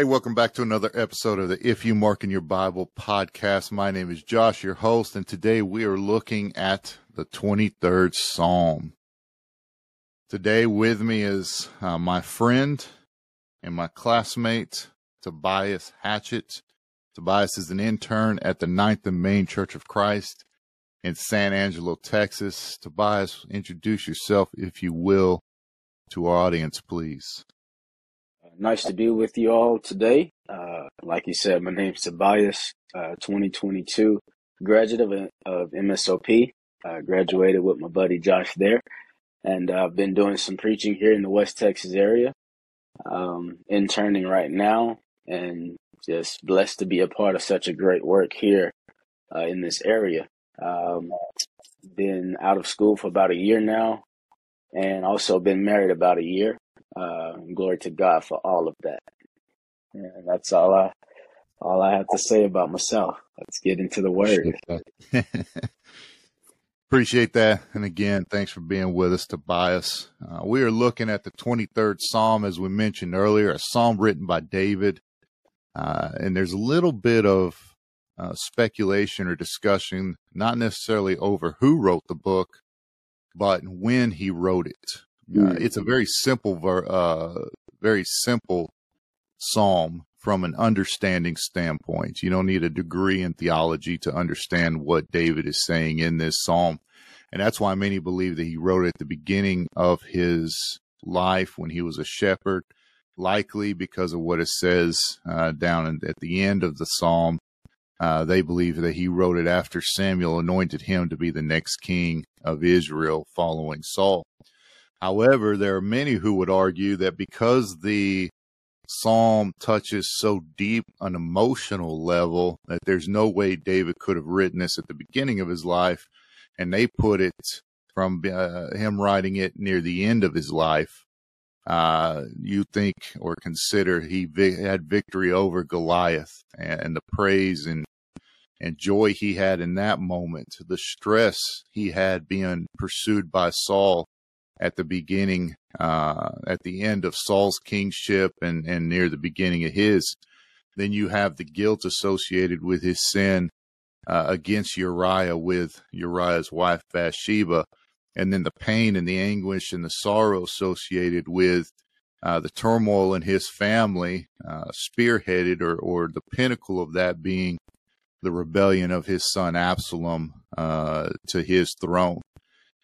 Hey, welcome back to another episode of the If You Mark in Your Bible podcast. My name is Josh, your host, and today we are looking at the 23rd Psalm. Today with me is uh, my friend and my classmate, Tobias Hatchett. Tobias is an intern at the Ninth and Main Church of Christ in San Angelo, Texas. Tobias, introduce yourself, if you will, to our audience, please. Nice to be with you all today. Uh, like you said, my name's Tobias, uh, 2022 graduate of, of MSOP. Uh, graduated with my buddy Josh there, and I've been doing some preaching here in the West Texas area. Um, interning right now, and just blessed to be a part of such a great work here uh, in this area. Um, been out of school for about a year now, and also been married about a year. Uh, glory to God for all of that. And that's all I all I have to say about myself. Let's get into the word. Appreciate that. And again, thanks for being with us, Tobias. Uh, we are looking at the 23rd Psalm, as we mentioned earlier, a psalm written by David. Uh, and there's a little bit of uh, speculation or discussion, not necessarily over who wrote the book, but when he wrote it. Uh, it's a very simple, uh, very simple psalm from an understanding standpoint. You don't need a degree in theology to understand what David is saying in this psalm. And that's why many believe that he wrote it at the beginning of his life when he was a shepherd, likely because of what it says uh, down in, at the end of the psalm. Uh, they believe that he wrote it after Samuel anointed him to be the next king of Israel following Saul. However, there are many who would argue that because the psalm touches so deep an emotional level that there's no way David could have written this at the beginning of his life, and they put it from uh, him writing it near the end of his life. Uh, you think or consider he vi- had victory over Goliath and, and the praise and and joy he had in that moment, the stress he had being pursued by Saul at the beginning, uh, at the end of Saul's kingship and, and near the beginning of his. Then you have the guilt associated with his sin uh, against Uriah with Uriah's wife Bathsheba, and then the pain and the anguish and the sorrow associated with uh, the turmoil in his family, uh, spearheaded or, or the pinnacle of that being the rebellion of his son Absalom uh, to his throne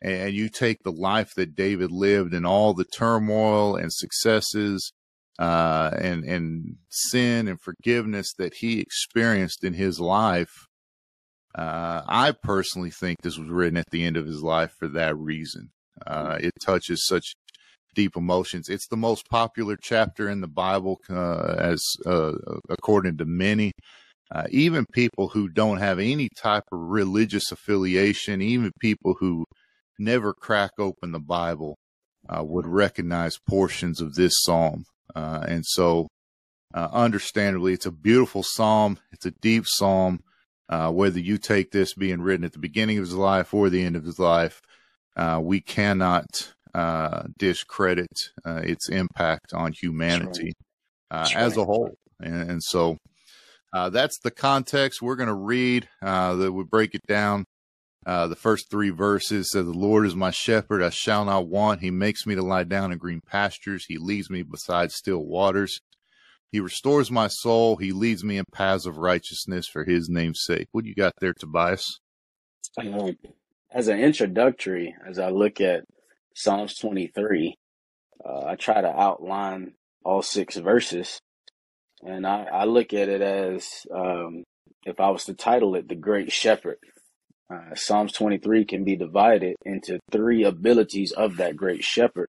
and you take the life that David lived and all the turmoil and successes uh, and and sin and forgiveness that he experienced in his life, uh, I personally think this was written at the end of his life for that reason. Uh, it touches such deep emotions. It's the most popular chapter in the Bible, uh, as uh, according to many. Uh, even people who don't have any type of religious affiliation, even people who never crack open the Bible uh, would recognize portions of this psalm. Uh, and so, uh, understandably, it's a beautiful psalm. It's a deep psalm. Uh, whether you take this being written at the beginning of his life or the end of his life, uh, we cannot uh, discredit its impact on humanity right. as right. a whole. And, and so, that's the context we're going to read. that we break it down uh, the first three verses says, The Lord is my shepherd, I shall not want. He makes me to lie down in green pastures. He leads me beside still waters. He restores my soul. He leads me in paths of righteousness for his name's sake. What do you got there, Tobias? Um, as an introductory, as I look at Psalms 23, uh, I try to outline all six verses. And I, I look at it as um, if I was to title it The Great Shepherd. Uh, Psalms 23 can be divided into three abilities of that great shepherd.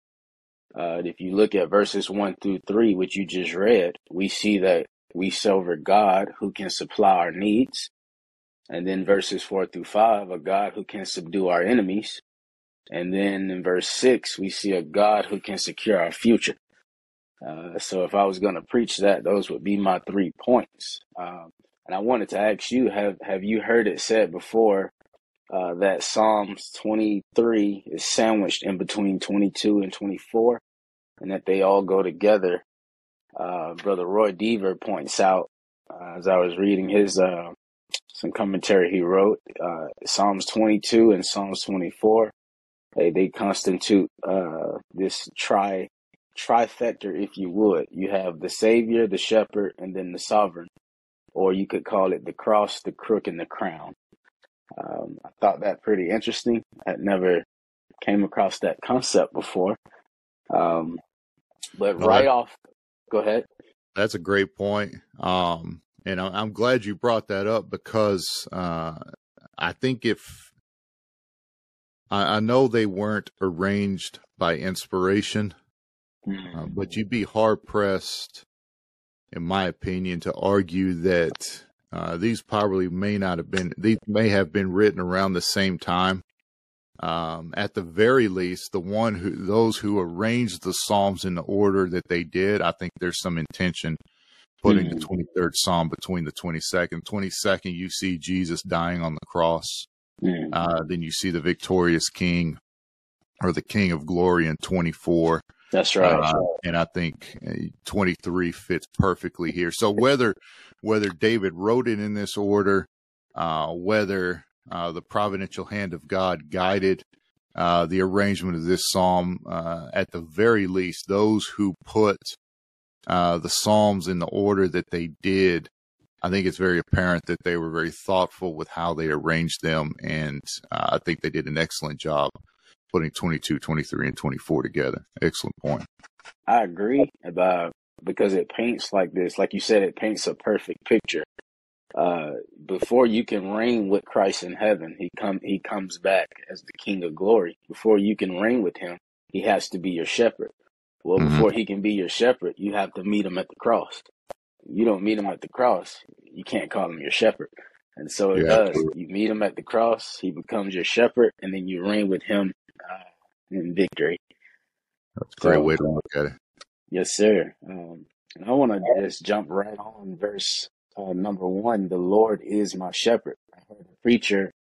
Uh, if you look at verses 1 through 3, which you just read, we see that we serve a God who can supply our needs. And then verses 4 through 5, a God who can subdue our enemies. And then in verse 6, we see a God who can secure our future. Uh, so if I was going to preach that, those would be my three points. Um, and I wanted to ask you, have, have you heard it said before uh, that Psalms 23 is sandwiched in between 22 and 24, and that they all go together uh, Brother Roy Deaver points out uh, as I was reading his uh, some commentary he wrote. Uh, Psalms 22 and Psalms 24, they they constitute this tri if you would. You have the Savior, the Shepherd, and then the Sovereign, or you could call it the cross, the crook, and the crown. Um, I thought that pretty interesting. I'd never came across that concept before. Um, but No, right that, off, go ahead. that's a great point. Um, and I, I'm glad you brought that up because uh, I think if I, I know they weren't arranged by inspiration, uh, Mm, but you'd be hard pressed, in my opinion, to argue that uh, these probably may not have been, these may have been written around the same time. Um, at the very least, the one who, those who arranged the Psalms in the order that they did, I think there's some intention putting the mm, 23rd Psalm between the 22nd. 22nd, you see Jesus dying on the cross. mm. Uh, then you see the victorious King or the King of Glory in 24. That's right. Uh, and I think uh, 23 fits perfectly here. So whether whether David wrote it in this order, uh, whether uh, the providential hand of God guided uh, the arrangement of this psalm, uh, at the very least, those who put uh, the psalms in the order that they did, I think it's very apparent that they were very thoughtful with how they arranged them, and uh, I think they did an excellent job putting 22, 23, and 24 together. Excellent point. I agree about because it paints like this, like you said, it paints a perfect picture. Uh, before you can reign with Christ in heaven, he come he comes back as the King of Glory. Before you can reign with him, he has to be your shepherd. Well, hmm before he can be your shepherd, you have to meet him at the cross. You don't meet him at the cross, you can't call him your shepherd. And so it Yeah, does. absolutely. You meet him at the cross, he becomes your shepherd, and then you reign with him uh, in victory. That's a great So, way to look at it. yes, sir. Um, and I want to just jump right on verse uh, number one. The Lord is my shepherd. I heard a preacher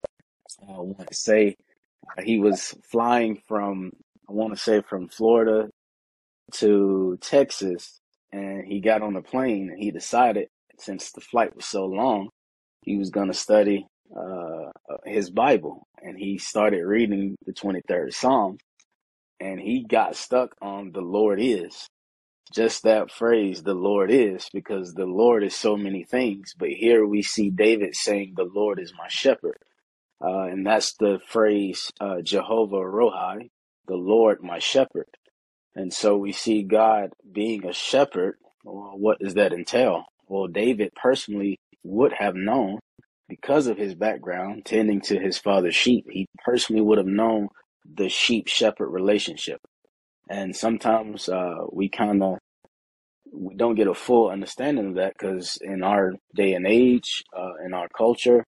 uh, once say uh, he was flying from, I want to say from Florida to Texas, and he got on the plane and he decided, since the flight was so long, he was going to study uh, his Bible. And he started reading the 23rd Psalm, and he got stuck on the Lord is. Just that phrase, the Lord is, because the Lord is so many things. But here we see David saying, The Lord is my shepherd. Uh, and that's the phrase, uh, Jehovah Rohi, the Lord my shepherd. And so we see God being a shepherd. Well, what does that entail? Well, David personally would have known because of his background tending to his father's sheep. He personally would have known the sheep shepherd relationship. And sometimes uh, we kind of we don't get a full understanding of that because in our day and age, uh, in our culture,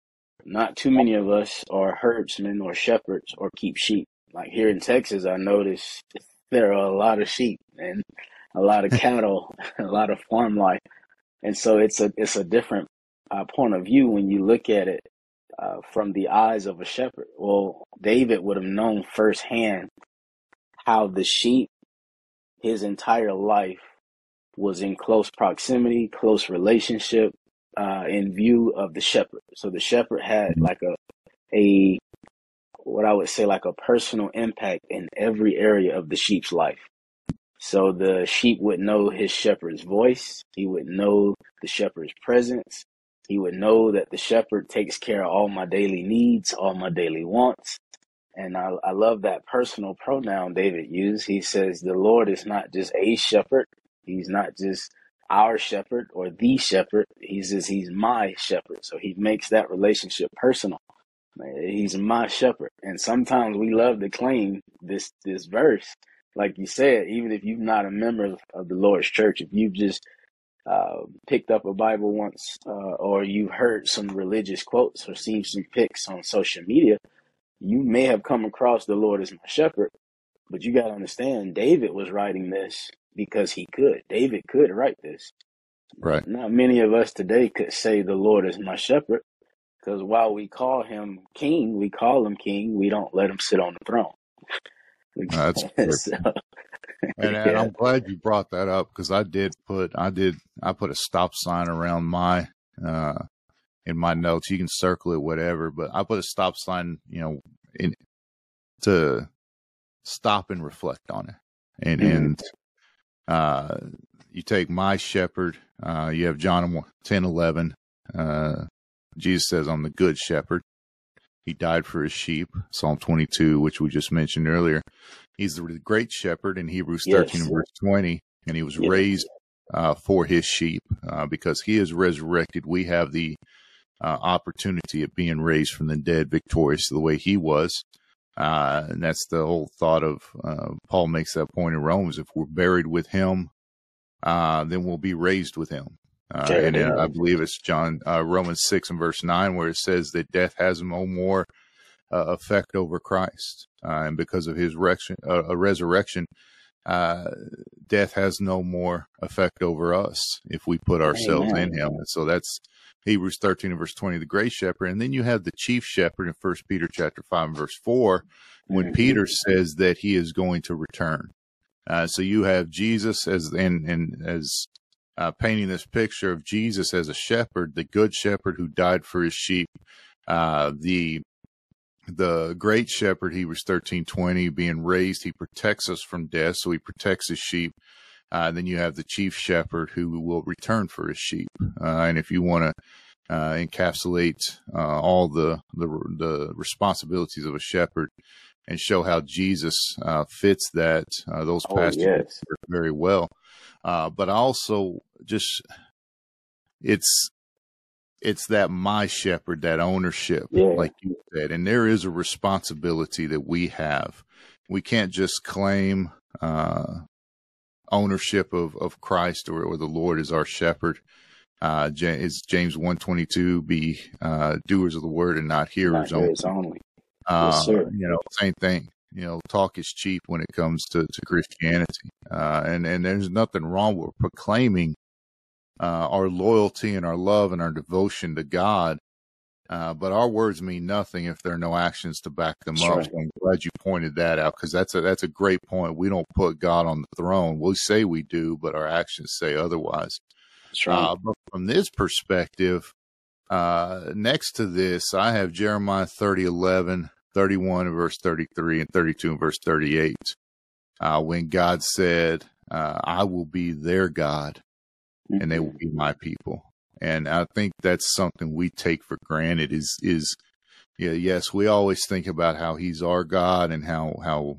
not too many of us are herdsmen or shepherds or keep sheep. Like here in Texas, I notice there are a lot of sheep and a lot of cattle, a lot of farm life, and so it's a it's a different uh, point of view when you look at it uh, from the eyes of a shepherd. Well, David would have known firsthand how the sheep, his entire life, was in close proximity, close relationship, uh, in view of the shepherd. So the shepherd had like a a what I would say like a personal impact in every area of the sheep's life. So the sheep would know his shepherd's voice. He would know the shepherd's presence. He would know that the shepherd takes care of all my daily needs, all my daily wants. And I, I love that personal pronoun David used. He says, the Lord is not just a shepherd. He's not just our shepherd or the shepherd. He says he's my shepherd. So he makes that relationship personal. He's my shepherd. And sometimes we love to claim this, this verse. Like you said, even if you're not a member of, of the Lord's church, if you've just uh, picked up a Bible once, uh, or you've heard some religious quotes or seen some pics on social media, you may have come across the Lord as my shepherd, but you got to understand, David was writing this because he could. David could write this. Right. Not many of us today could say the Lord is my shepherd because while we call him king, we call him king, we don't let him sit on the throne. That's so, and, yeah. and, I'm glad you brought that up because I did put I did I put a stop sign around my uh in my notes. You can circle it, whatever, but I put a stop sign, you know, in to stop and reflect on it. And mm-hmm. and uh you take my shepherd, uh you have John 10 11. Uh Jesus says, I'm the good shepherd. He died for his sheep. Psalm 22, which we just mentioned earlier. He's the great shepherd in Hebrews 13 yes. verse 20, and he was yes. raised uh, for his sheep uh, because he is resurrected. We have the uh, opportunity of being raised from the dead, victorious the way he was. Uh, and that's the whole thought of uh, Paul makes that point in Romans. If we're buried with him, uh, then we'll be raised with him. and I believe it's John Romans six and verse nine where it says that death has no more effect over Christ, and because of his resurrection, resurrection, uh, death has no more effect over us if we put ourselves Amen. in him. And so that's Hebrews 13 and verse 20, the great shepherd. And then you have the chief shepherd in first Peter chapter five and verse four, when mm-hmm. Peter says that he is going to return. Uh, so you have Jesus as, and, and as, uh, painting this picture of Jesus as a shepherd, the good shepherd who died for his sheep, uh, the the great shepherd, Hebrews 13 20, being raised, he protects us from death, so he protects his sheep. Uh, then you have the chief shepherd who will return for his sheep. Uh, and if you want to uh, encapsulate uh, all the, the, the responsibilities of a shepherd and show how Jesus uh, fits that, uh, those oh, passages yes. very well. but also just it's it's that my shepherd, that ownership, yeah. like you said, and there is a responsibility that we have. We can't just claim uh, ownership of, of Christ or, or the Lord as our shepherd. Uh, is James one twenty two be uh, doers of the word and not hearers not only. only. Uh, yes, you know, same thing. You know, talk is cheap when it comes to, to Christianity, uh, and and there's nothing wrong with proclaiming uh, our loyalty and our love and our devotion to God. Uh, but our words mean nothing if there are no actions to back them up. So I'm glad you pointed that out because that's a that's a great point. We don't put God on the throne. We say we do, but our actions say otherwise. Right. Uh, but from this perspective, uh, next to this, I have Jeremiah 30, 11, 31 verse 33 and 32 and verse 38. Uh, when God said, uh, I will be their God mm-hmm. and they will be my people. And I think that's something we take for granted is, is, yeah, yes, we always think about how he's our God and how, how,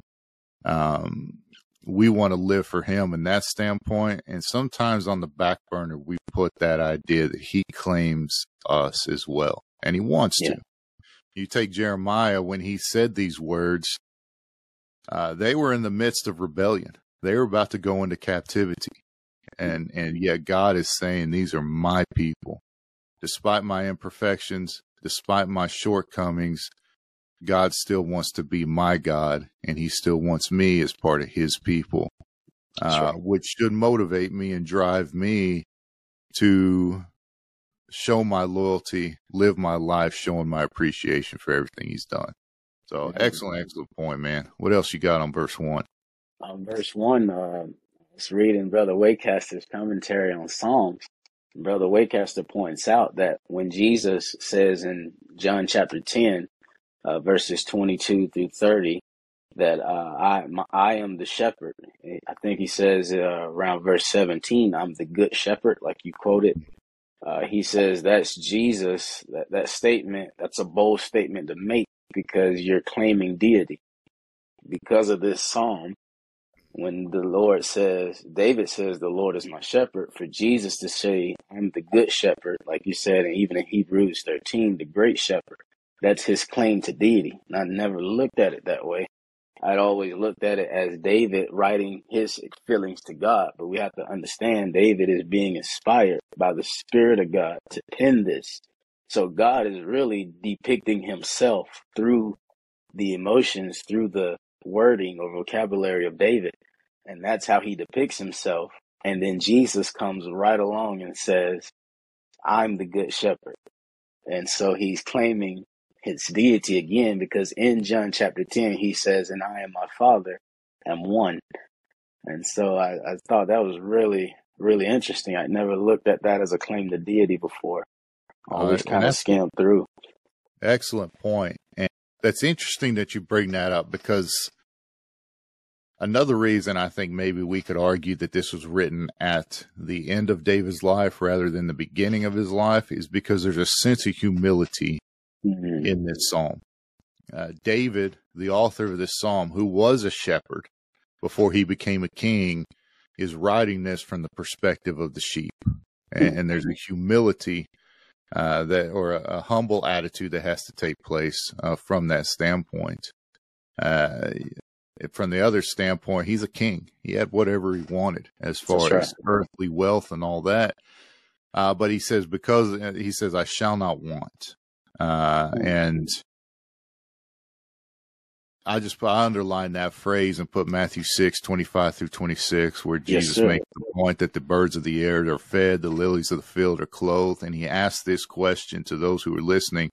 um, we want to live for him in that standpoint. And sometimes on the back burner, we put that idea that he claims us as well. And he wants yeah. to. You take Jeremiah when he said these words, uh, they were in the midst of rebellion. They were about to go into captivity and and yet God is saying these are my people. Despite my imperfections, despite my shortcomings, God still wants to be my God, and He still wants me as part of His people, uh, right. which should motivate me and drive me to show my loyalty, live my life, showing my appreciation for everything He's done. So, excellent, excellent point, man. What else you got on verse one? On verse one, uh, reading Brother Waycaster's commentary on Psalms. Brother Waycaster points out that when Jesus says in John chapter 10, uh, verses 22 through 30, that uh, I my, I am the shepherd. I think he says uh, around verse 17, I'm the good shepherd, like you quoted. Uh, he says that's Jesus. That that statement, that's a bold statement to make because you're claiming deity. Because of this psalm, when the Lord says, David says, the Lord is my shepherd, for Jesus to say, I'm the good shepherd, like you said, and even in Hebrews 13, the great shepherd, that's his claim to deity. And I never looked at it that way. I'd always looked at it as David writing his feelings to God, but we have to understand David is being inspired by the Spirit of God to pen this. So God is really depicting himself through the emotions, through the wording or vocabulary of David. And that's how he depicts himself. And then Jesus comes right along and says, I'm the good shepherd. And so he's claiming his deity again because in John chapter 10, he says, And I and my Father am one. And so I, I thought that was really, really interesting. I never looked at that as a claim to deity before. Always kind of skimmed through. Excellent point. And that's interesting that you bring that up because another reason I think maybe we could argue that this was written at the end of David's life rather than the beginning of his life is because there's a sense of humility mm-hmm. in this psalm. Uh, David, the author of this psalm, who was a shepherd before he became a king, is writing this from the perspective of the sheep. And, and there's a humility uh, that, or a, a, humble attitude that has to take place uh, from that standpoint. Uh, from the other standpoint, he's a king. He had whatever he wanted as far as earthly wealth and all that. Uh, but he says, because uh, he says, I shall not want. Uh, mm-hmm. and I just I underline that phrase and put Matthew 6, 25 through 26, where Jesus yes, makes the point that the birds of the air are fed, the lilies of the field are clothed. And he asks this question to those who are listening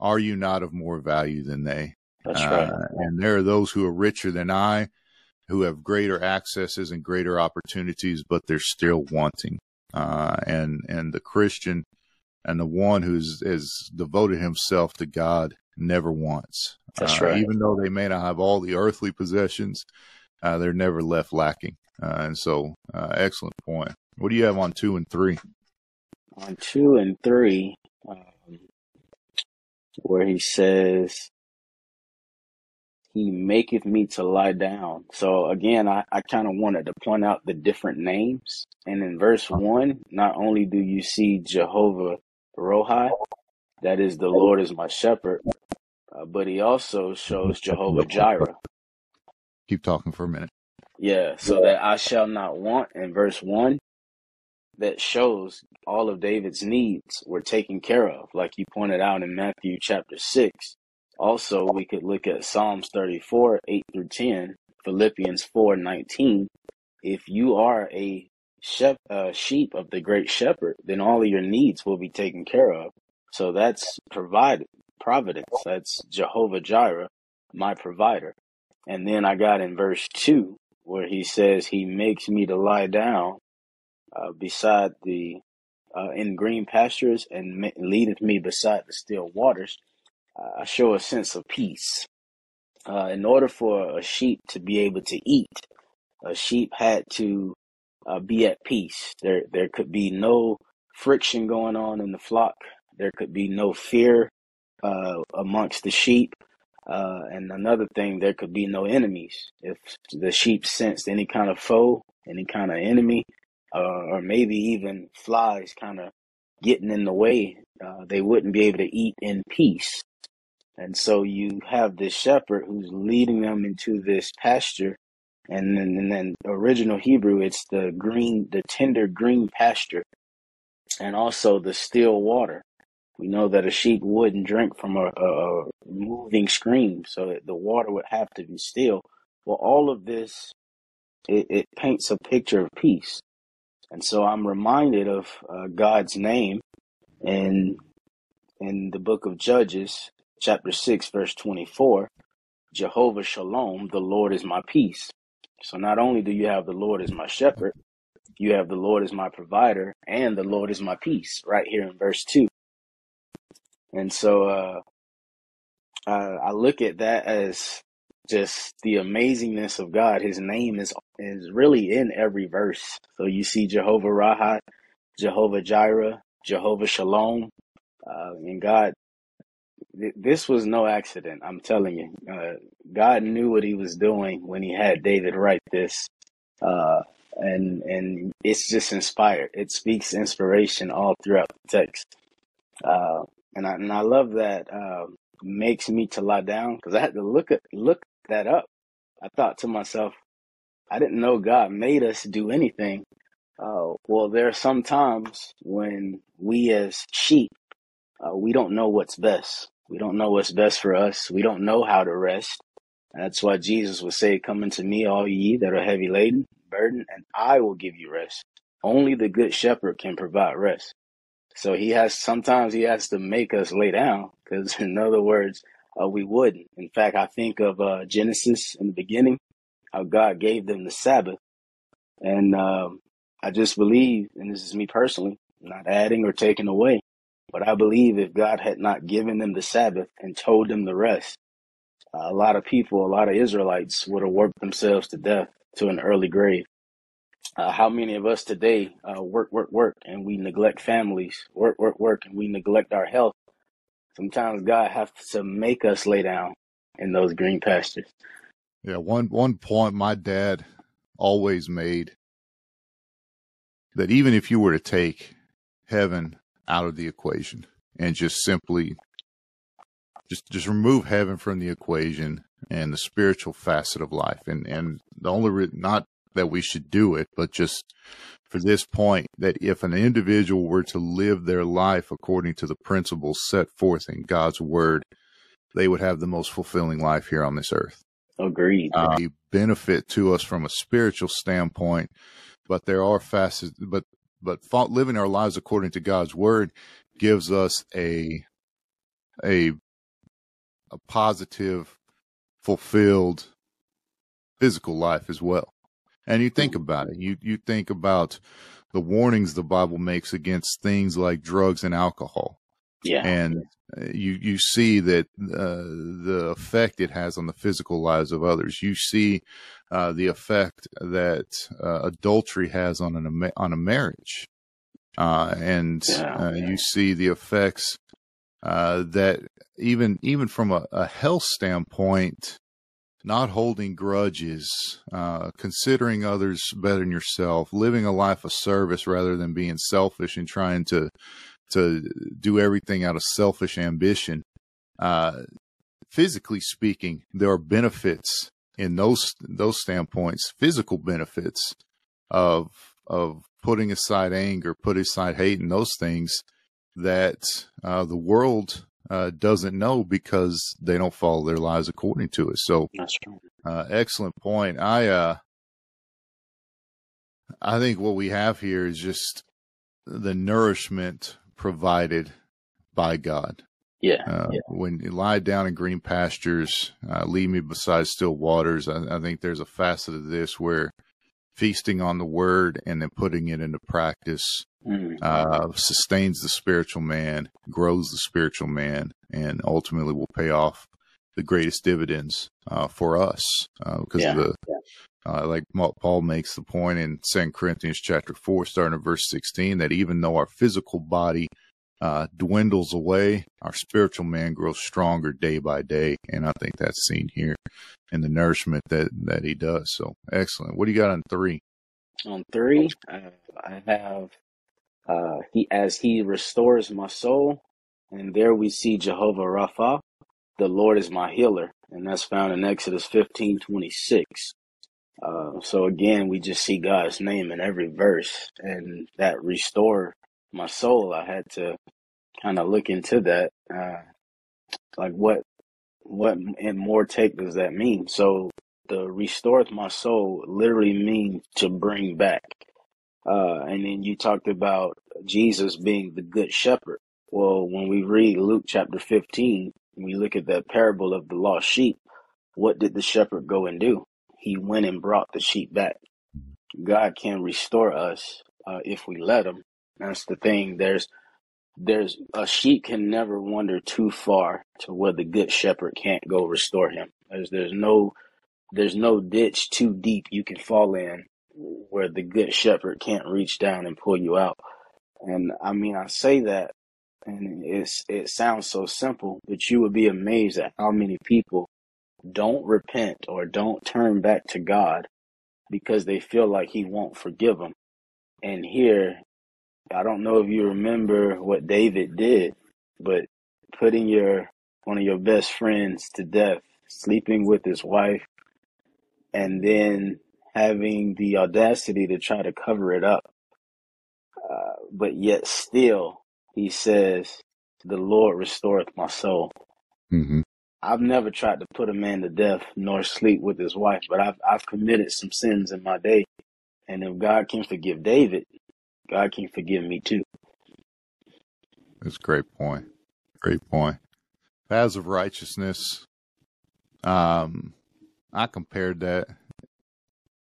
Are you not of more value than they? That's uh, right. And there are those who are richer than I, who have greater accesses and greater opportunities, but they're still wanting. Uh, and and the Christian and the one who's has devoted himself to God never wants. That's uh, right. Even though they may not have all the earthly possessions, uh, they're never left lacking. Uh, and so, uh, excellent point. What do you have on two and three? On two and three, um, where he says, He maketh me to lie down. So again, I, I kind of wanted to point out the different names. And in verse one, not only do you see Jehovah Rohi, that is, the Lord is my shepherd, uh, but he also shows Jehovah Jireh. Keep talking for a minute. Yeah, so that I shall not want in verse 1 that shows all of David's needs were taken care of, like you pointed out in Matthew chapter 6. Also, we could look at Psalms 34, 8 through 10, Philippians 4, 19. If you are a shep- uh, sheep of the great shepherd, then all of your needs will be taken care of. So that's provided providence. That's Jehovah Jireh, my provider. And then I got in verse 2 where he says, He makes me to lie down uh, beside the, uh, in green pastures and leadeth me beside the still waters. Uh, show a sense of peace. Uh, in order for a sheep to be able to eat, a sheep had to uh, be at peace. There, there could be no friction going on in the flock. There could be no fear uh, amongst the sheep. Uh, and another thing, there could be no enemies. If the sheep sensed any kind of foe, any kind of enemy, uh, or maybe even flies kind of getting in the way, uh, they wouldn't be able to eat in peace. And so you have this shepherd who's leading them into this pasture. And then, and then original Hebrew, it's the green, the tender green pasture and also the still water. We know that a sheep wouldn't drink from a, a, moving stream, so the water would have to be still. Well, all of this, it, it paints a picture of peace. And so I'm reminded of uh, God's name in, in the book of Judges, chapter 6, verse 24. Jehovah Shalom, the Lord is my peace. So not only do you have the Lord as my shepherd, you have the Lord as my provider, and the Lord is my peace, right here in verse 2. And so uh, I, I look at that as just the amazingness of God. His name is is really in every verse. So you see Jehovah Rahat, Jehovah Jireh, Jehovah Shalom, uh, and God. Th- this was no accident. I'm telling you, uh, God knew what He was doing when He had David write this, uh, and and it's just inspired. It speaks inspiration all throughout the text. Uh, and I and I love that uh, makes me to lie down because I had to look at look that up. I thought to myself, I didn't know God made us do anything. Uh, well, there are some times when we as sheep, uh, we don't know what's best. We don't know what's best for us. We don't know how to rest. That's why Jesus would say, "Come unto me, all ye that are heavy laden, burdened, and I will give you rest." Only the good shepherd can provide rest. So he has sometimes he has to make us lay down because, in other words, uh, we wouldn't. In fact, I think of uh, Genesis in the beginning, how God gave them the Sabbath, And um, I just believe, and this is me personally, not adding or taking away, but I believe if God had not given them the Sabbath and told them the rest, a lot of people, a lot of Israelites would have worked themselves to death to an early grave. Uh, how many of us today uh, work, work, work, and we neglect families, work, work, work, and we neglect our health? Sometimes God has to make us lay down in those green pastures. Yeah, one one point my dad always made that even if you were to take heaven out of the equation and just simply just just remove heaven from the equation and the spiritual facet of life. And and the only re- not that we should do it but just for this point that if an individual were to live their life according to the principles set forth in God's word they would have the most fulfilling life here on this earth. Agreed. Uh, benefit to us from a spiritual standpoint but there are facets but but living our lives according to God's word gives us a a a positive, fulfilled physical life as well. And you think about it. You you think about the warnings the Bible makes against things like drugs and alcohol. Yeah. And uh, you you see that uh, the effect it has on the physical lives of others. You see uh, the effect that uh, adultery has on an on a marriage, uh, and yeah, uh, you see the effects that even even from a, a, health standpoint, not holding grudges, considering others better than yourself, living a life of service rather than being selfish and trying to to do everything out of selfish ambition. Uh, physically speaking, there are benefits in those those standpoints, physical benefits of of putting aside anger, putting aside hate, and those things that uh, the world uh, doesn't know because they don't follow their lives according to it. So, uh, excellent point. I uh, I think what we have here is just the nourishment provided by God. Yeah, uh, yeah. When you lie down in green pastures, uh, lead me beside still waters. I, I, think there's a facet of this where feasting on the word and then putting it into practice mm-hmm. uh, sustains the spiritual man, grows the spiritual man, and ultimately will pay off the greatest dividends uh, for us because uh, yeah, of the yeah. Uh, like Paul makes the point in Second Corinthians chapter four, starting at verse sixteen, that even though our physical body uh, dwindles away, our spiritual man grows stronger day by day, and I think that's seen here in the nourishment that that he does. So excellent. What do you got on three? On three, uh, I have uh, he as he restores my soul, and there we see Jehovah Rapha, the Lord is my healer, and that's found in Exodus fifteen twenty six. Uh, so again, we just see God's name in every verse, and that restore my soul. I had to kind of look into that, uh, like what what and more take does that mean? So the restoreth my soul literally means to bring back. Uh, and then you talked about Jesus being the good shepherd. Well, when we read Luke chapter 15, we look at that parable of the lost sheep, what did the shepherd go and do? He went and brought the sheep back. God can restore us uh, if we let him. That's the thing. There's there's a sheep can never wander too far to where the good shepherd can't go restore him. There's there's no there's no ditch too deep you can fall in where the good shepherd can't reach down and pull you out. And I mean I say that and it's it sounds so simple, but you would be amazed at how many people don't repent or don't turn back to God because they feel like He won't forgive them. And here, I don't know if you remember what David did, but putting your one of your best friends to death, sleeping with his wife, and then having the audacity to try to cover it up. Uh, but yet still, he says, the Lord restoreth my soul. Mm-hmm. I've never tried to put a man to death nor sleep with his wife, but I've I've committed some sins in my day. And if God can forgive David, God can forgive me too. That's a great point. Great point. Paths of righteousness. Um, I compared that.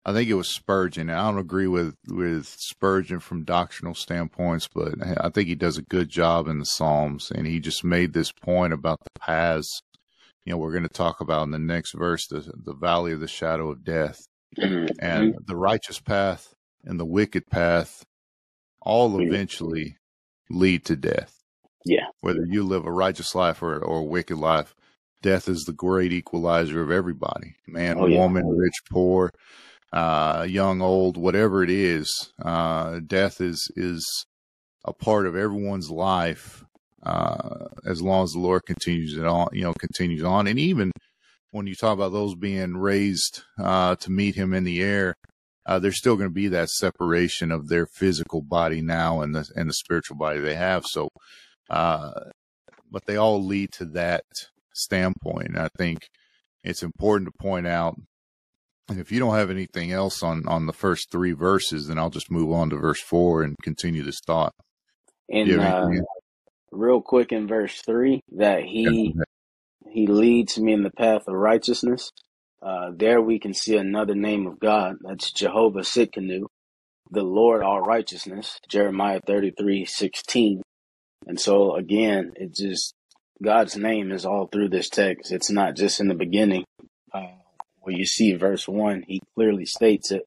I think it was Spurgeon. I don't agree with with Spurgeon from doctrinal standpoints, but I think he does a good job in the Psalms, and he just made this point about the paths. You know, we're going to talk about in the next verse the the valley of the shadow of death, mm-hmm. and the righteous path and the wicked path, all mm-hmm. eventually lead to death. Yeah, whether you live a righteous life or or a wicked life, death is the great equalizer of everybody, man, oh, woman, rich, poor uh, young, old, whatever it is, uh, death is is a part of everyone's life uh, as long as the Lord continues it on, you know, continues on. And even when you talk about those being raised uh, to meet Him in the air, uh, there's still going to be that separation of their physical body now and the and the spiritual body they have. So, uh, but they all lead to that standpoint. And I think it's important to point out And if you don't have anything else on on the first three verses, then I'll just move on to verse four and continue this thought. And uh, real quick in verse three, that he he leads me in the path of righteousness. Uh, there we can see another name of God. That's Jehovah Tsidkenu, the Lord all righteousness. Jeremiah thirty three sixteen. And so again, it just God's name is all through this text. It's not just in the beginning. Uh, where you see verse one, he clearly states it,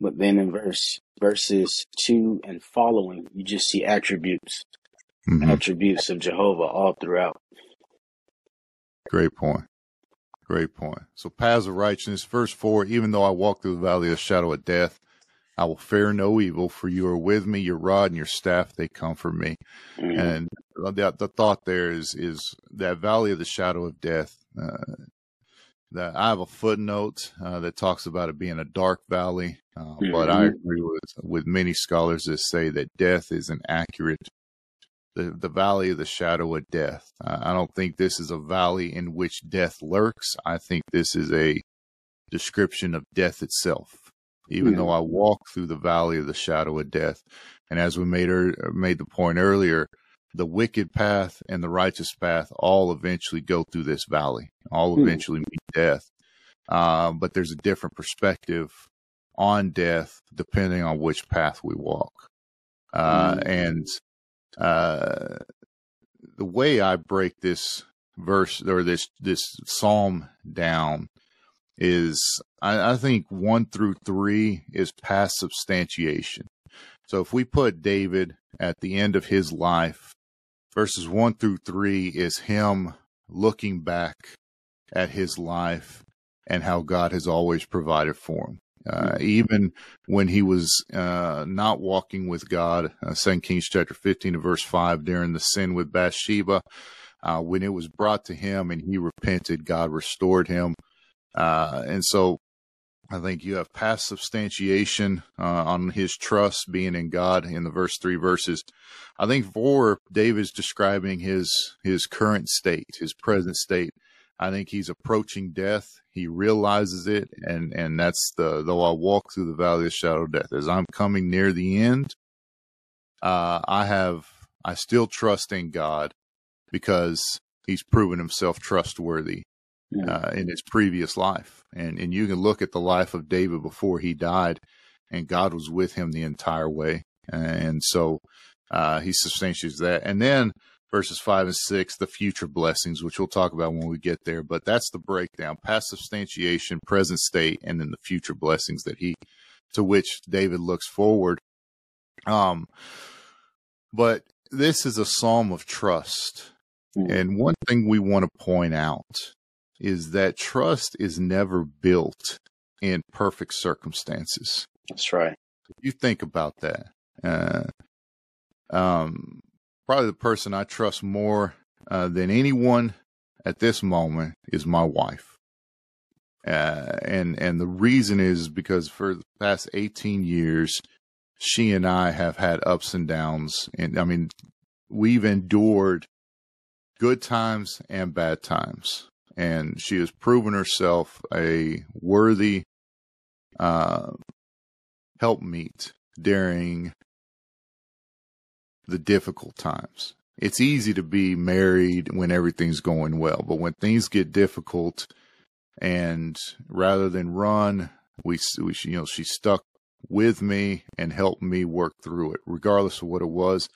but then in verse verses two and following, you just see attributes, mm-hmm. attributes of Jehovah all throughout. Great point. Great point. So paths of righteousness, verse four, even though I walk through the valley of the shadow of death, I will fear no evil, for you are with me, your rod and your staff, they comfort me. Mm-hmm. And the, the thought there is, is that valley of the shadow of death, uh, that I have a footnote uh, that talks about it being a dark valley, uh, mm-hmm. but I mm-hmm. agree with with many scholars that say that death is an accurate the the valley of the shadow of death. Uh, I don't think this is a valley in which death lurks. I think this is a description of death itself. Even mm-hmm. though I walk through the valley of the shadow of death, and as we made er, made the point earlier, the wicked path and the righteous path all eventually go through this valley, all hmm. eventually meet death. Uh, but there's a different perspective on death depending on which path we walk. Uh, mm. And uh, the way I break this verse or this this psalm down is I, I think one through three is past substantiation. So if we put David at the end of his life verses one through three is him looking back at his life and how God has always provided for him. Uh, even when he was uh, not walking with God, uh, 2 Kings chapter 15 verse 5, during the sin with Bathsheba, uh, when it was brought to him and he repented, God restored him. Uh, and so I think you have past substantiation uh, on his trust being in God in the verse three verses. I think four, David's describing his his current state, his present state. I think he's approaching death. He realizes it, and and that's the though I walk through the valley of shadow of death. As I'm coming near the end, uh, I have I still trust in God because He's proven Himself trustworthy uh, in his previous life. And, and you can look at the life of David before he died, and God was with him the entire way. And so uh, he substantiates that. And then verses five and six, the future blessings, which we'll talk about when we get there. But that's the breakdown past substantiation, present state, and then the future blessings that he, to which David looks forward. Um, but this is a psalm of trust. Mm. And one thing we want to point out is that trust is never built in perfect circumstances. That's right. You think about that. Uh, um, probably the person I trust more uh, than anyone at this moment is my wife. Uh, and and the reason is because for the past 18 years, she and I have had ups and downs, and I mean, we've endured good times and bad times and she has proven herself a worthy uh, helpmeet during the difficult times. It's easy to be married when everything's going well, but when things get difficult, and rather than run we, we you know she stuck with me and helped me work through it, regardless of what it was.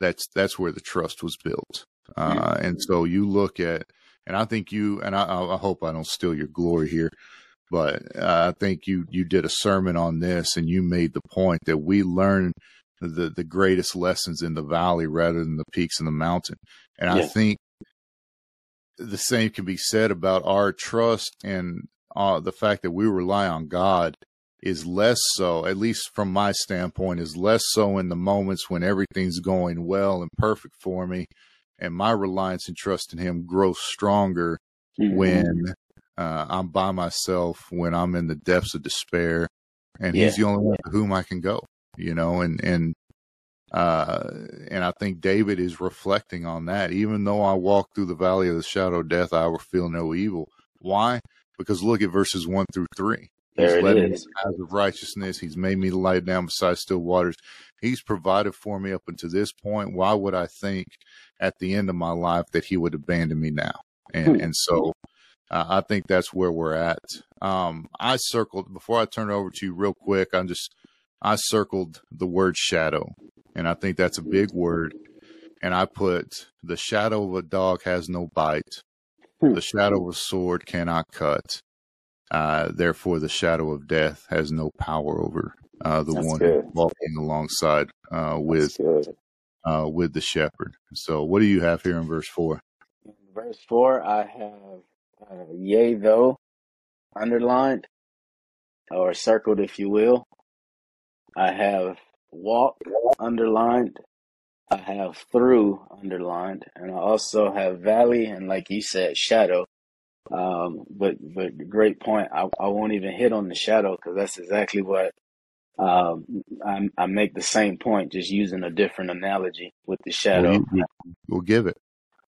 That's that's where the trust was built. Uh, and so you look at, and I think you, and I, I hope I don't steal your glory here, but uh, I think you you did a sermon on this, and you made the point that we learn the the greatest lessons in the valley rather than the peaks in the mountain. And yeah. I think the same can be said about our trust and uh, the fact that we rely on God is less so, at least from my standpoint, is less so in the moments when everything's going well and perfect for me. And my reliance and trust in Him grows stronger mm-hmm. when uh, I'm by myself, when I'm in the depths of despair, and yeah. He's the only one to whom I can go, you know, and, and, uh, and I think David is reflecting on that. Even though I walk through the valley of the shadow of death, I will feel no evil. Why? Because look at verses one through three. There He's led me paths of righteousness. He's made me lie down beside still waters. He's provided for me up until this point. Why would I think at the end of my life that he would abandon me now? And hmm. and so uh, I think that's where we're at. Um, I circled before I turn it over to you real quick. I'm just I circled the word shadow, and I think that's a big word. And I put the shadow of a dog has no bite. Hmm. The shadow of a sword cannot cut uh, therefore, the shadow of death has no power over uh, the That's one good. walking alongside uh, with uh, with the shepherd. So, what do you have here in verse four? Verse four, I have uh, "yea though" underlined or circled, if you will. I have "walk" underlined. I have "through" underlined, and I also have "valley" and, like you said, "shadow." Um, but but great point. I, I won't even hit on the shadow because that's exactly what um, I, I make the same point, just using a different analogy with the shadow. We'll, we'll give it.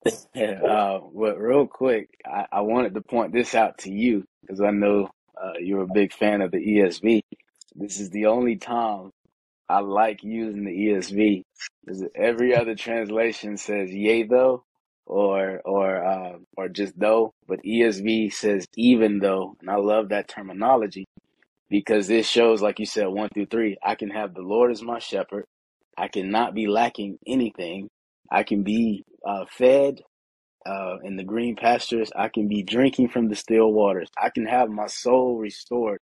uh, but real quick, I, I wanted to point this out to you because I know uh, you're a big fan of the ESV. This is the only time I like using the ESV. Every other translation says "yea though," or or uh, or just though, but ESV says even though, and I love that terminology because this shows, like you said, one through three. I can have the Lord as my shepherd. I cannot be lacking anything. I can be uh, fed uh, in the green pastures. I can be drinking from the still waters. I can have my soul restored,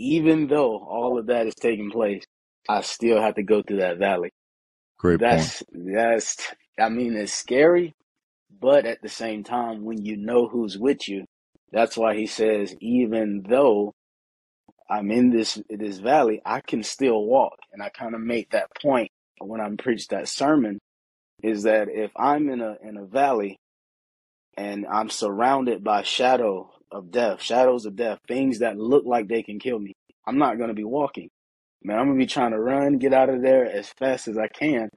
even though all of that is taking place. I still have to go through that valley. Great that's, point. That's, I mean, it's scary, but at the same time, when you know who's with you, that's why he says, even though I'm in this this valley, I can still walk. And I kind of make that point when I preached that sermon, is that if I'm in a in a valley and I'm surrounded by shadow of death, shadows of death, things that look like they can kill me, I'm not going to be walking. Man, I'm going to be trying to run, get out of there as fast as I can.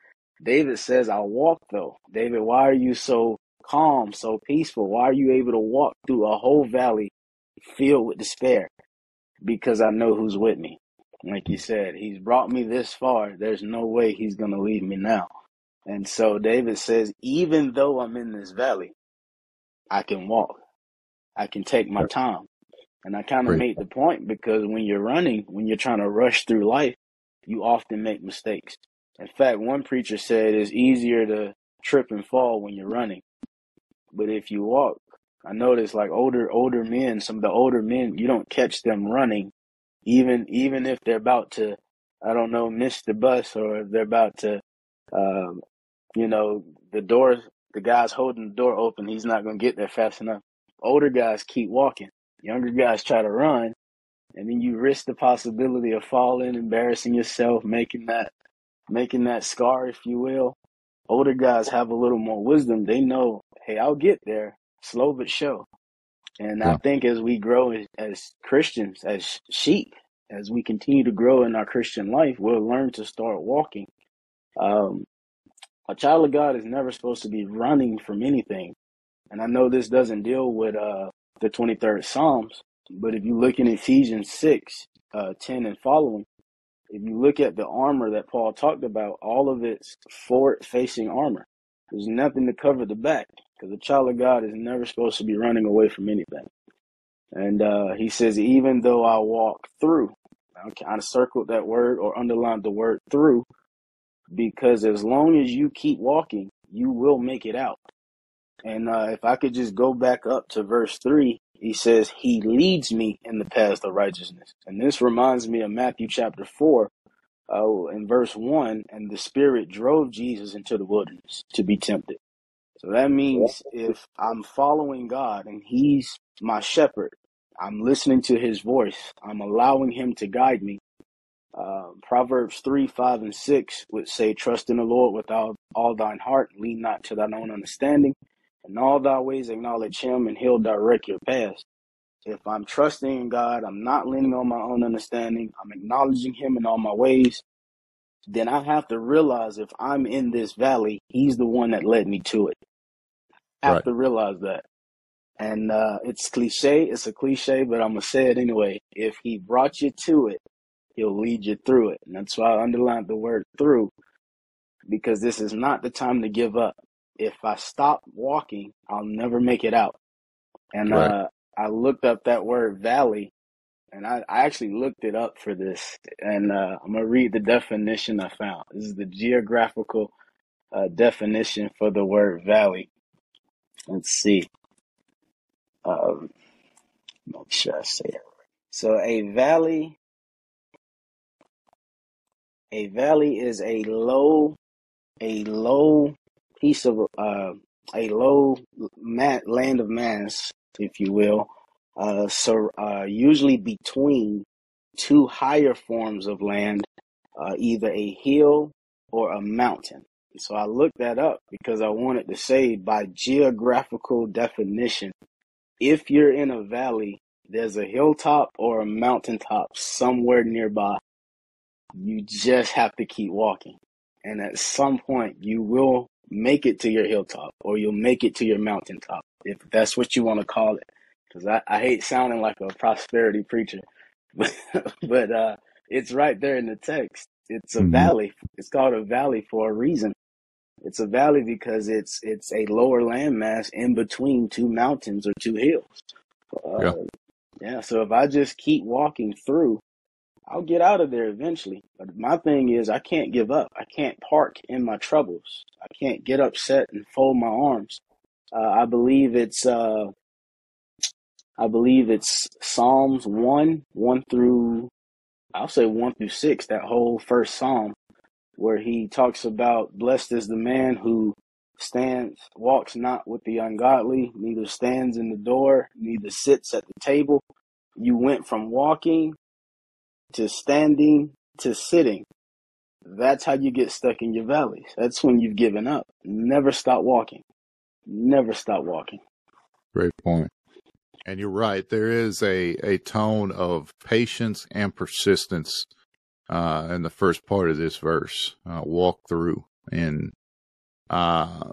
David says, I'll walk though. David, why are you so calm, so peaceful? Why are you able to walk through a whole valley filled with despair? Because I know who's with me. Like you said, he's brought me this far. There's no way he's going to leave me now. And so David says, even though I'm in this valley, I can walk. I can take my time. And I kind of made the point because when you're running, when you're trying to rush through life, you often make mistakes. In fact, one preacher said it's easier to trip and fall when you're running but if you walk, I notice like older older men, some of the older men, you don't catch them running, even even if they're about to, I don't know, miss the bus or if they're about to, um, you know, the door, the guy's holding the door open, he's not gonna get there fast enough. Older guys keep walking. Younger guys try to run, and then you risk the possibility of falling, embarrassing yourself, making that making that scar, if you will. Older guys have a little more wisdom. They know hey, I'll get there, slow but sure. And yeah. I think as we grow as, as Christians, as sheep, as we continue to grow in our Christian life, we'll learn to start walking. Um, a child of God is never supposed to be running from anything. I know this doesn't deal with uh, the 23rd Psalms, but if you look in Ephesians 6, uh, 10 and following, if you look at the armor that Paul talked about, all of it's forward facing armor. There's nothing to cover the back because a child of God is never supposed to be running away from anything. And uh, he says, even though I walk through, I kind of circled that word or underlined the word through, because as long as you keep walking, you will make it out. And uh, if I could just go back up to verse 3, he says, He leads me in the path of righteousness. And this reminds me of Matthew chapter 4, uh, in verse 1, and the Spirit drove Jesus into the wilderness to be tempted. So that means if I'm following God and He's my shepherd, I'm listening to His voice, I'm allowing Him to guide me. Uh, Proverbs 3, 5, and 6 would say, Trust in the Lord with all, all thine heart, lean not to thine own understanding. In all thy ways acknowledge him, and he'll direct your path. If I'm trusting in God, I'm not leaning on my own understanding, I'm acknowledging him in all my ways, then I have to realize if I'm in this valley, he's the one that led me to it. I have Right. to realize that. And uh, it's cliche, it's a cliche, but I'm going to say it anyway. If he brought you to it, he'll lead you through it. And that's why I underlined the word through, because this is not the time to give up. If I stop walking, I'll never make it out. And Right. uh, I looked up that word valley, and I, I actually looked it up for this. And uh, I'm going to read the definition I found. This is the geographical uh, definition for the word valley. Let's see. Um, make sure I say it. So a valley, a valley is a low, a low piece of uh, a low land of mass, if you will. Uh, so uh, usually between two higher forms of land, uh, either a hill or a mountain. So I looked that up because I wanted to say by geographical definition, if you're in a valley, there's a hilltop or a mountaintop somewhere nearby. You just have to keep walking. And at some point, you will make it to your hilltop or you'll make it to your mountaintop, if that's what you want to call it. Because I, I hate sounding like a prosperity preacher, but, but uh, it's right there in the text. It's a Mhm. valley. It's called a valley for a reason. It's a valley because it's it's a lower landmass in between two mountains or two hills. Uh, Yeah. yeah. So if I just keep walking through, I'll get out of there eventually. But my thing is, I can't give up. I can't park in my troubles. I can't get upset and fold my arms. Uh, I believe it's uh, I believe it's Psalms one one through I'll say one through six. That whole first psalm where he talks about blessed is the man who stands walks not with the ungodly, neither stands in the door, neither sits at the table. You went from walking to standing to sitting. That's how you get stuck in your valleys. That's when you've given up. Never stop walking. Never stop walking. Great point. And you're right. There is a, a tone of patience and persistence uh, in the first part of this verse. Uh, walk through. And uh,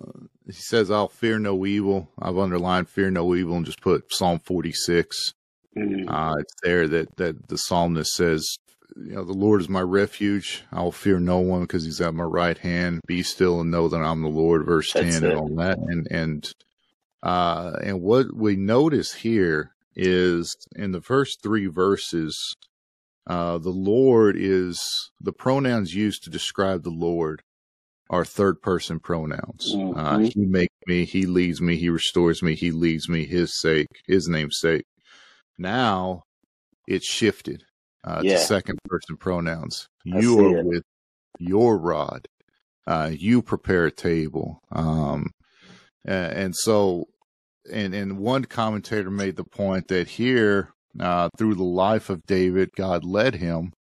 he says, I'll fear no evil. I've underlined fear no evil and just put Psalm 46. Mhm. Uh, it's there that, that the psalmist says, you know, the Lord is my refuge. I will fear no one because he's at my right hand. Be still and know that I'm the Lord. Verse That's 10 it. and all that. And, and, uh, and what we notice here is in the first three verses, uh, the Lord is the pronouns used to describe the Lord are third person pronouns. Uh, Mhm. he makes me, he leads me, he restores me, he leads me, his sake, his name's sake. Now it's shifted uh, Yeah. to second person pronouns. I You are it. with your rod. Uh, you prepare a table. Um, and so, and, and one commentator made the point that here, uh, through the life of David, God led him.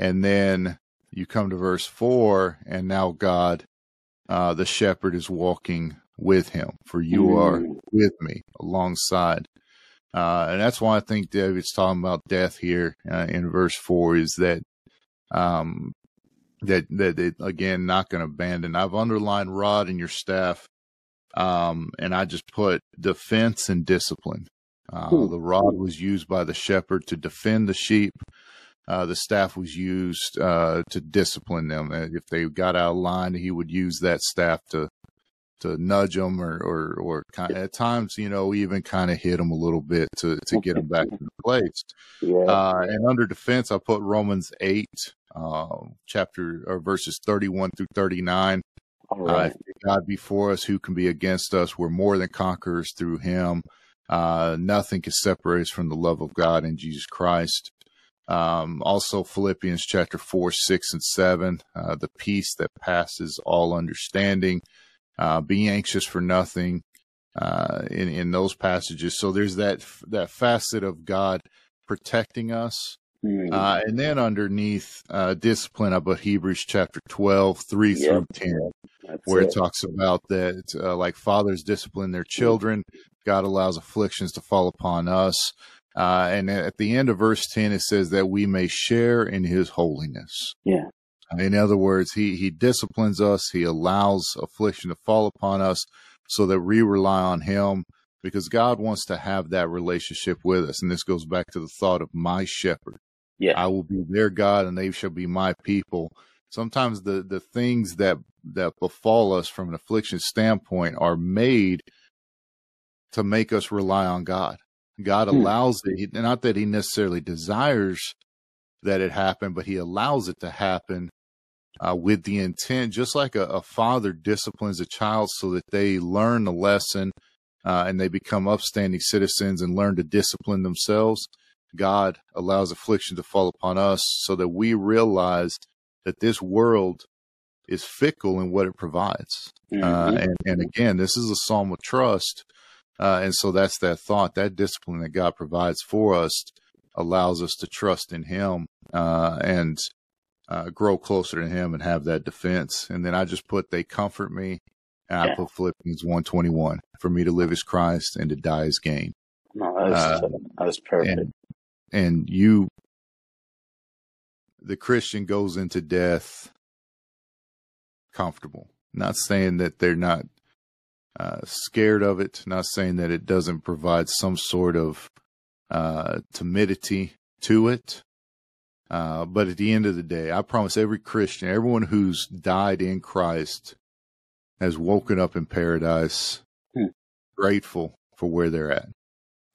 And then you come to verse four, and now God, uh, the shepherd is walking with him, for you are Mm. with me alongside. Uh, and that's why I think David's talking about death here uh, in verse four is that, um, that, that it, again, not going to abandon. I've underlined rod and your staff. Um, and I just put defense and discipline. Uh, the rod was used by the shepherd to defend the sheep. Uh, the staff was used, uh, to discipline them. If they got out of line, he would use that staff to, to nudge them or, or, or kind of, at times, you know, we even kind of hit them a little bit to, to get them back in place. Yeah. Uh, and under defense, I put Romans 8, uh, chapter or verses 31 through 39. All uh, right. Uh, God before us, who can be against us? We're more than conquerors through him. Uh, nothing can separate us from the love of God in Jesus Christ. Um, also Philippians chapter four, six, and seven, uh, the peace that passes all understanding. Uh, be anxious for nothing, uh, in, in those passages. So there's that, that facet of God protecting us. Mm. Uh, and then underneath, uh, discipline, I put Hebrews chapter 12, 3 yep. through 10, That's where it. it. talks about that, uh, like fathers discipline their children. God allows afflictions to fall upon us. Uh, and at the end of verse 10, it says that we may share in his holiness. Yeah. In other words, he, he disciplines us. He allows affliction to fall upon us so that we rely on him because God wants to have that relationship with us. And this goes back to the thought of my shepherd. Yeah. I will be their God and they shall be my people. Sometimes the, the things that, that befall us from an affliction standpoint are made to make us rely on God. God hmm. allows it, not that he necessarily desires that it happened, but he allows it to happen uh, with the intent, just like a, a, father disciplines a child so that they learn the lesson uh, and they become upstanding citizens and learn to discipline themselves. God allows affliction to fall upon us so that we realize that this world is fickle in what it provides. Uh, mm-hmm. Uh, and, and again, this is a psalm of trust uh, and so that's that thought, that discipline that God provides for us allows us to trust in Him uh, and uh, grow closer to Him and have that defense. And then I just put, they comfort me. And yeah. I put Philippians 121 for me to live as Christ and to die as gain. No, that's, uh, that's perfect. And, and you, the Christian goes into death comfortable. Not saying that they're not uh, scared of it. Not saying that it doesn't provide some sort of uh, timidity to it. Uh, but at the end of the day, I promise every Christian, everyone who's died in Christ has woken up in paradise, hmm. grateful for where they're at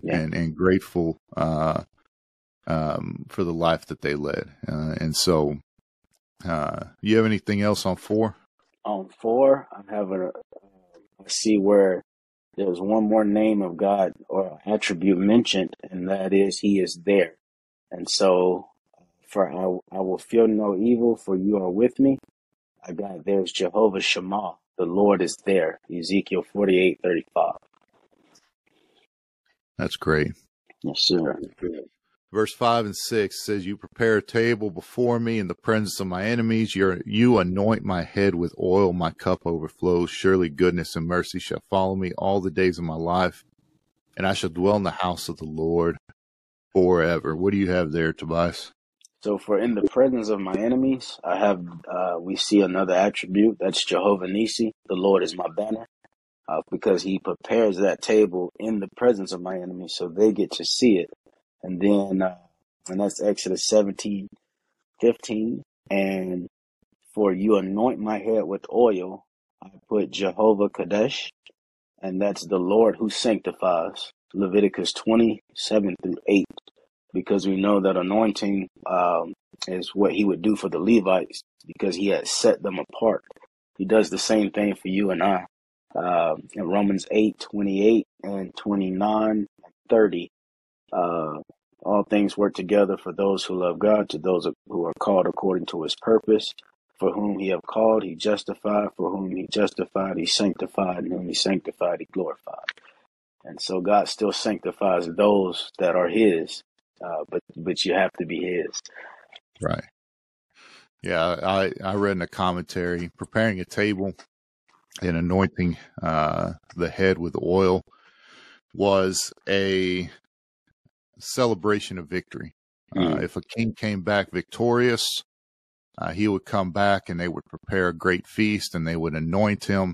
yeah. and, and grateful, uh, um, for the life that they led. Uh, and so, uh, you have anything else on four? On four, I'm having a, see where there's one more name of God or attribute mentioned, and that is He is there. And so, for I, I will feel no evil, for you are with me. I got there's Jehovah Shammah, the Lord is there. Ezekiel forty eight thirty five. That's great. Yes, sir. Verse 5 and 6 says, You prepare a table before me in the presence of my enemies. You're, you anoint my head with oil. My cup overflows. Surely goodness and mercy shall follow me all the days of my life, and I shall dwell in the house of the Lord forever. What do you have there, Tobias? So, for in the presence of my enemies, I have, uh, we see another attribute. That's Jehovah Nisi. The Lord is my banner. Uh, because he prepares that table in the presence of my enemies so they get to see it and then, uh, and that's Exodus 17, 15. And for you anoint my head with oil, I put Jehovah Kadesh, and that's the Lord who sanctifies. Leviticus 27 through 8, because we know that anointing um, is what he would do for the Levites because he had set them apart. He does the same thing for you and I. Uh, in Romans 8, 28 and 29 30, uh, all things work together for those who love God, to those who are called according to his purpose. For whom he have called, he justified. For whom he justified, he sanctified. And whom he sanctified, he glorified. And so God still sanctifies those that are his, uh, but but you have to be his. Right. Yeah, I, I read in a commentary, preparing a table and anointing uh, the head with oil was a celebration of victory. Uh, mm. Uh, if a king came back victorious, uh, he would come back and they would prepare a great feast and they would anoint him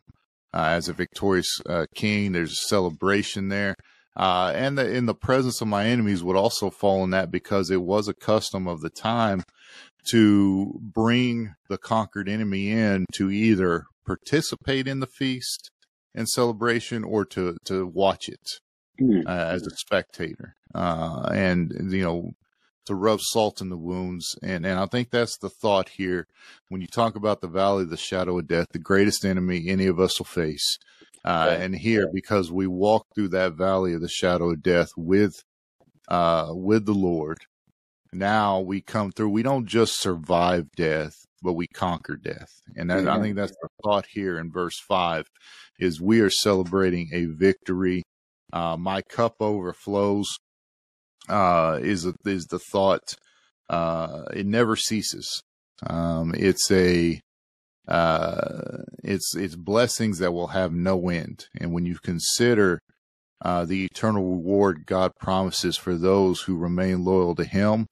uh, as a victorious uh, king. There's a celebration there. Uh, and the, in the presence of my enemies would also fall in that because it was a custom of the time to bring the conquered enemy in to either participate in the feast and celebration or to to watch it Mm. as a spectator, uh, and you know to rub salt in the wounds. And and I think that's the thought here when you talk about the valley of the shadow of death, the greatest enemy any of us will face. Uh, Yeah. and here, because we walk through that valley of the shadow of death with uh, with the Lord, now we come through. We don't just survive death, but we conquer death. And that, I Mhm. think that's the thought here in verse five is we are celebrating a victory. Uh, my cup overflows uh, is is the thought. Uh, it never ceases. Um, it's a uh, it's it's blessings that will have no end. And when you consider uh, the eternal reward God promises for those who remain loyal to Him,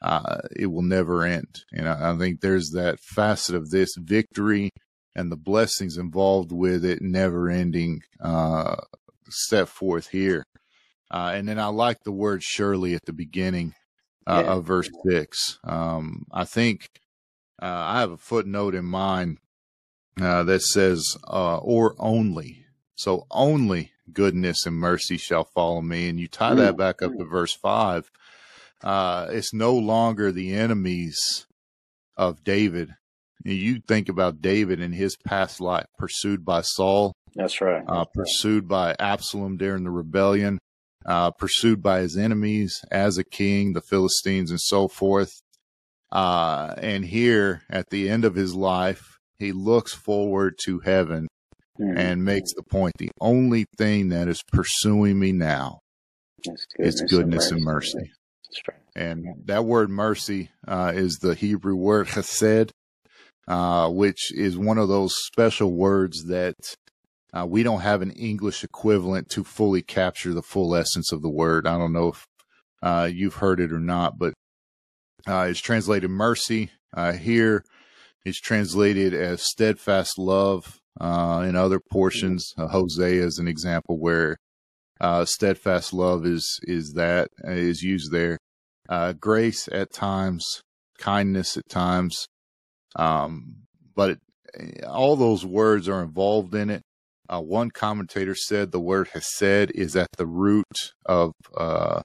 uh, it will never end. And I, I think there's that facet of this victory and the blessings involved with it, never ending, uh, set forth here. Uh, and then I like the word surely at the beginning uh, Yeah. of verse six. Um, I think uh, I have a footnote in mind uh, that says, uh, or only. So only goodness and mercy shall follow me. And you tie that back up to verse five. Uh, it's no longer the enemies of David. You think about David in his past life, pursued by Saul, That's right. uh, pursued by Absalom during the rebellion, uh, pursued by his enemies as a king, the Philistines, and so forth. Uh, and here at the end of his life, he looks forward to heaven Mm. and makes the point the only thing that is pursuing me now It's is goodness and mercy. That's right. And that word mercy uh, is the Hebrew word chesed, uh, which is one of those special words that uh, we don't have an English equivalent to fully capture the full essence of the word. I don't know if uh, you've heard it or not, but uh, it's translated mercy. Uh, here it's translated as steadfast love uh, in other portions. Uh, Hosea is an example where steadfast love is is that is used there. Grace at times, kindness at times, um, but it, all those words are involved in it. Uh, one commentator said the word hesed is at the root of uh,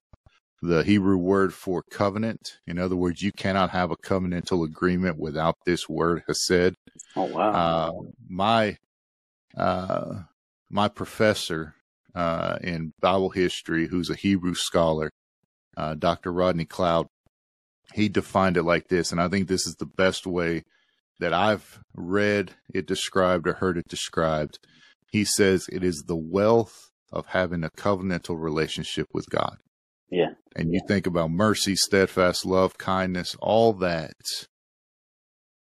the Hebrew word for covenant. In other words, you cannot have a covenantal agreement without this word hesed. Oh wow. Uh, my uh, my professor uh, in Bible history, who's a Hebrew scholar, uh, Dr. Rodney Cloud, he defined it like this, and I think this is the best way that I've read it described or heard it described. He says it is the wealth of having a covenantal relationship with God. yeah. And you think about mercy, steadfast love, kindness, all that.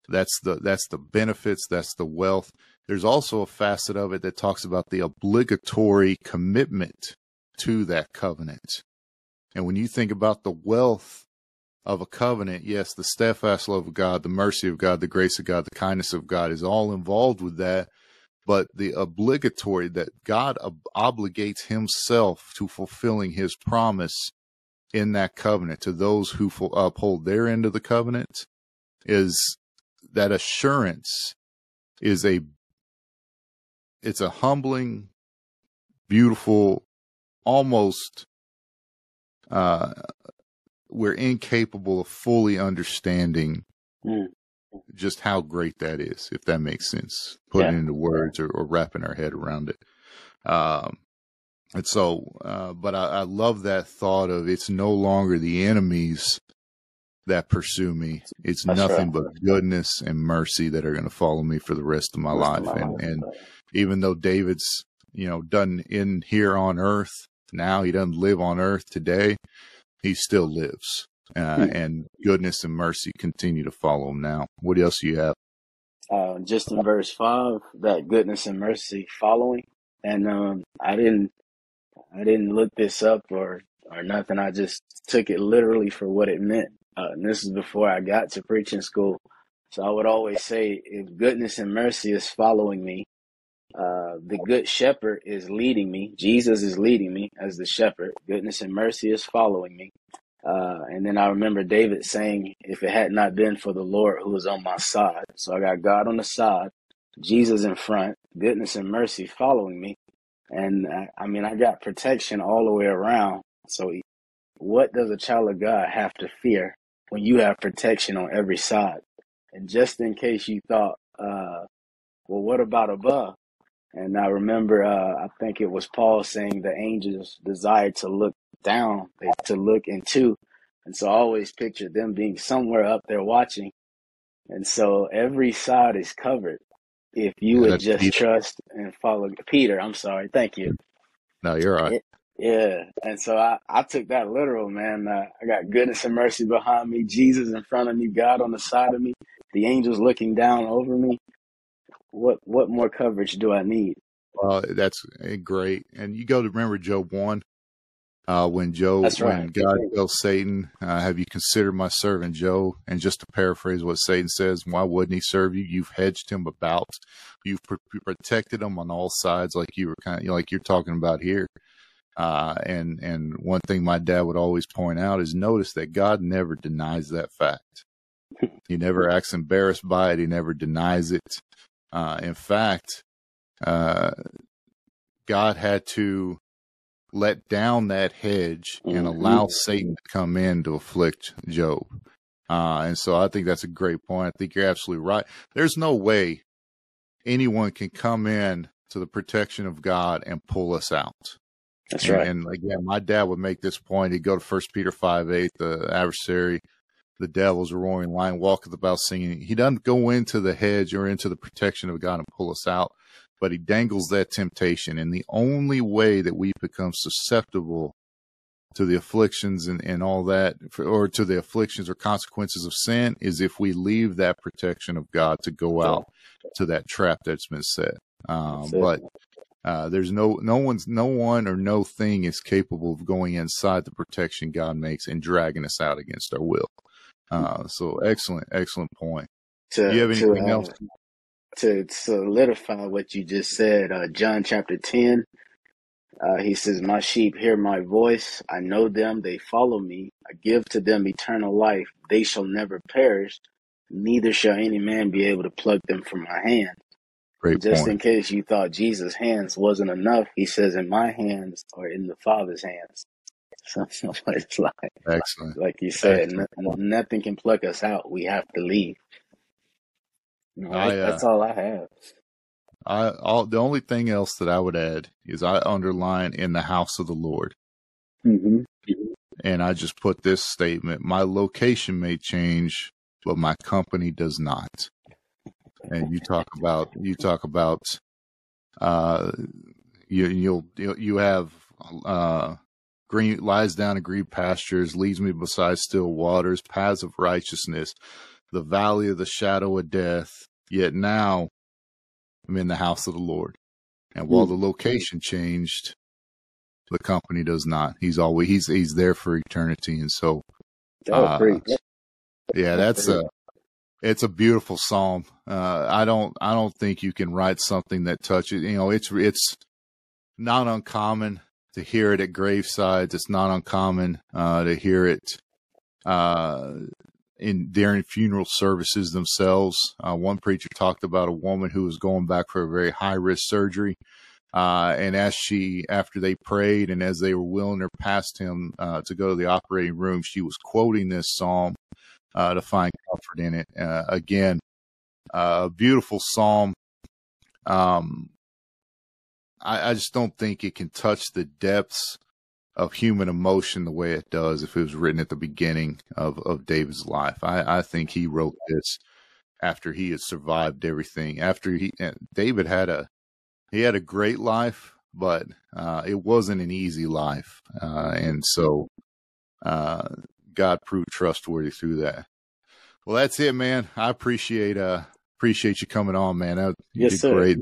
That's the that's the benefits, that's the wealth. There's also a facet of it that talks about the obligatory commitment to that covenant. And when you think about the wealth of a covenant, yes, the steadfast love of God, the mercy of God, the grace of God, the kindness of God is all involved with that. But the obligatory that God ob- obligates himself to fulfilling his promise in that covenant to those who uphold their end of the covenant is that assurance is a it's a humbling beautiful almost uh we're incapable of fully understanding Mm. Just how great that is if that makes sense putting Yeah. into words or, or wrapping our head around it um and so uh but I, I love that thought of it's no longer the enemies that pursue me it's That's nothing right. but goodness and mercy that are going to follow me for the rest of my Rest life of my and life. and even though David's, you know, done in here on earth now, he doesn't live on earth today. He still lives, uh, Hmm. and goodness and mercy continue to follow him now. What else do you have? uh, just in verse five, that goodness and mercy following. And um, I didn't, I didn't look this up or or nothing. I just took it literally for what it meant. Uh, and this is before I got to preaching school. So I would always say, if goodness and mercy is following me, uh, the good shepherd is leading me. Jesus is leading me as the shepherd. Goodness and mercy is following me. Uh, and then I remember David saying, if it had not been for the Lord who was on my side. So I got God on the side. Jesus in front, goodness and mercy following me. And I, I mean, I got protection all the way around. So, what does a child of God have to fear when you have protection on every side? And just in case you thought, uh, well, what about above? And I remember, uh, I think it was Paul saying the angels desire to look down, to look into. And so I always picture them being somewhere up there watching. And so every side is covered if you would just Peter. trust and follow Peter. I'm sorry. Thank you. No, you're right. yeah. And so I, I took that literal, man. Uh, I got goodness and mercy behind me, Jesus in front of me, God on the side of me, the angels looking down over me. What what more coverage do I need? Well, that's eh, great. And you go to remember Job 1 uh, when Job, That's right. when God tells Satan, uh, "Have you considered my servant Job?" And just to paraphrase what Satan says, why wouldn't he serve you? You've hedged him about, you've pr- protected him on all sides, like you were kind of like you're talking about here. Uh, and and one thing my dad would always point out is notice that God never denies that fact. he never acts embarrassed by it. He never denies it. Uh, in fact, uh, God had to let down that hedge and mm-hmm. allow Satan to come in to afflict Job. Uh, and so I think that's a great point. I think you're absolutely right. There's no way anyone can come in to the protection of God and pull us out. That's right. And again, my dad would make this point. He'd go to First Peter five eight, the adversary, the devil's roaring lion, walketh about singing. He doesn't go into the hedge or into the protection of God and pull us out but he dangles that temptation. And the only way that we become susceptible to the afflictions and, and all that, or to the afflictions or consequences of sin, is if we leave that protection of God to go out to that trap that's been set. Um, but uh, there's no no one's no one or no thing is capable of going inside the protection God makes and dragging us out against our will. Uh, so excellent, excellent point. To, Do you have anything to, uh, else? To solidify what you just said, uh, John chapter 10, uh, he says, My sheep hear my voice. I know them. They follow me. I give to them eternal life. They shall never perish. Neither shall any man be able to pluck them from my hand. Great Just point. in case you thought Jesus' hands wasn't enough, he says, In my hands or in the Father's hands. So, so it's like, Excellent. like you said, no, nothing can pluck us out. We have to leave. No, I, uh, that's all I have. I all the only thing else that I would add is I underline in the house of the Lord. Mm-hmm. And I just put this statement: my location may change, but my company does not. And you talk about you talk about uh you you'll you have uh green lies down in green pastures, leads me beside still waters, paths of righteousness the valley of the shadow of death. Yet now I'm in the house of the Lord. And while hmm. the location changed, the company does not. He's always he's he's there for eternity. And so uh, yeah, that's a it's a beautiful psalm. Uh, I don't I don't think you can write something that touches. You know, it's it's not uncommon to hear it at gravesides. It's not uncommon uh, to hear it uh, in during funeral services themselves. Uh, one preacher talked about a woman who was going back for a very high risk surgery. Uh, and as she, after they prayed and as they were willing her past him uh, to go to the operating room, she was quoting this psalm uh, to find comfort in it. Uh, again, a beautiful psalm. Um, I, I just don't think it can touch the depths of human emotion the way it does if it was written at the beginning of, of David's life. I, I think he wrote this after he had survived everything. After he David had a he had a great life, but uh, it wasn't an easy life, uh, and so uh, God proved trustworthy through that. Well, that's it, man. I appreciate uh appreciate you coming on, man. That, yes, sir. great.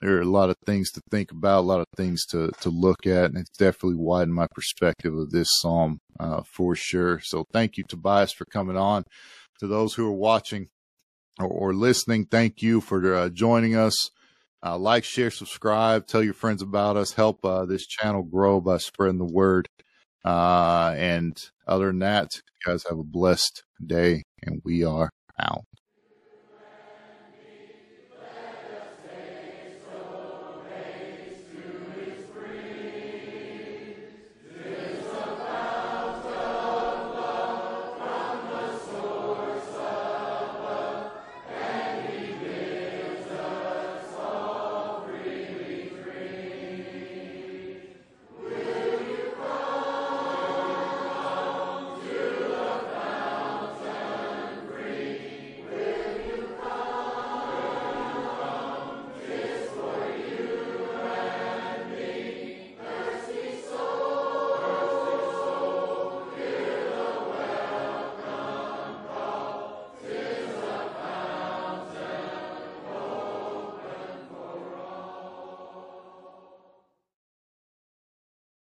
There, are a lot of things to think about, a lot of things to, to look at, and it's definitely widened my perspective of this psalm uh, for sure. So thank you, Tobias, for coming on. To those who are watching or, or listening, thank you for uh, joining us. Uh, like, share, subscribe, tell your friends about us, help uh, this channel grow by spreading the word. Uh, and other than that, guys have a blessed day, and we are out.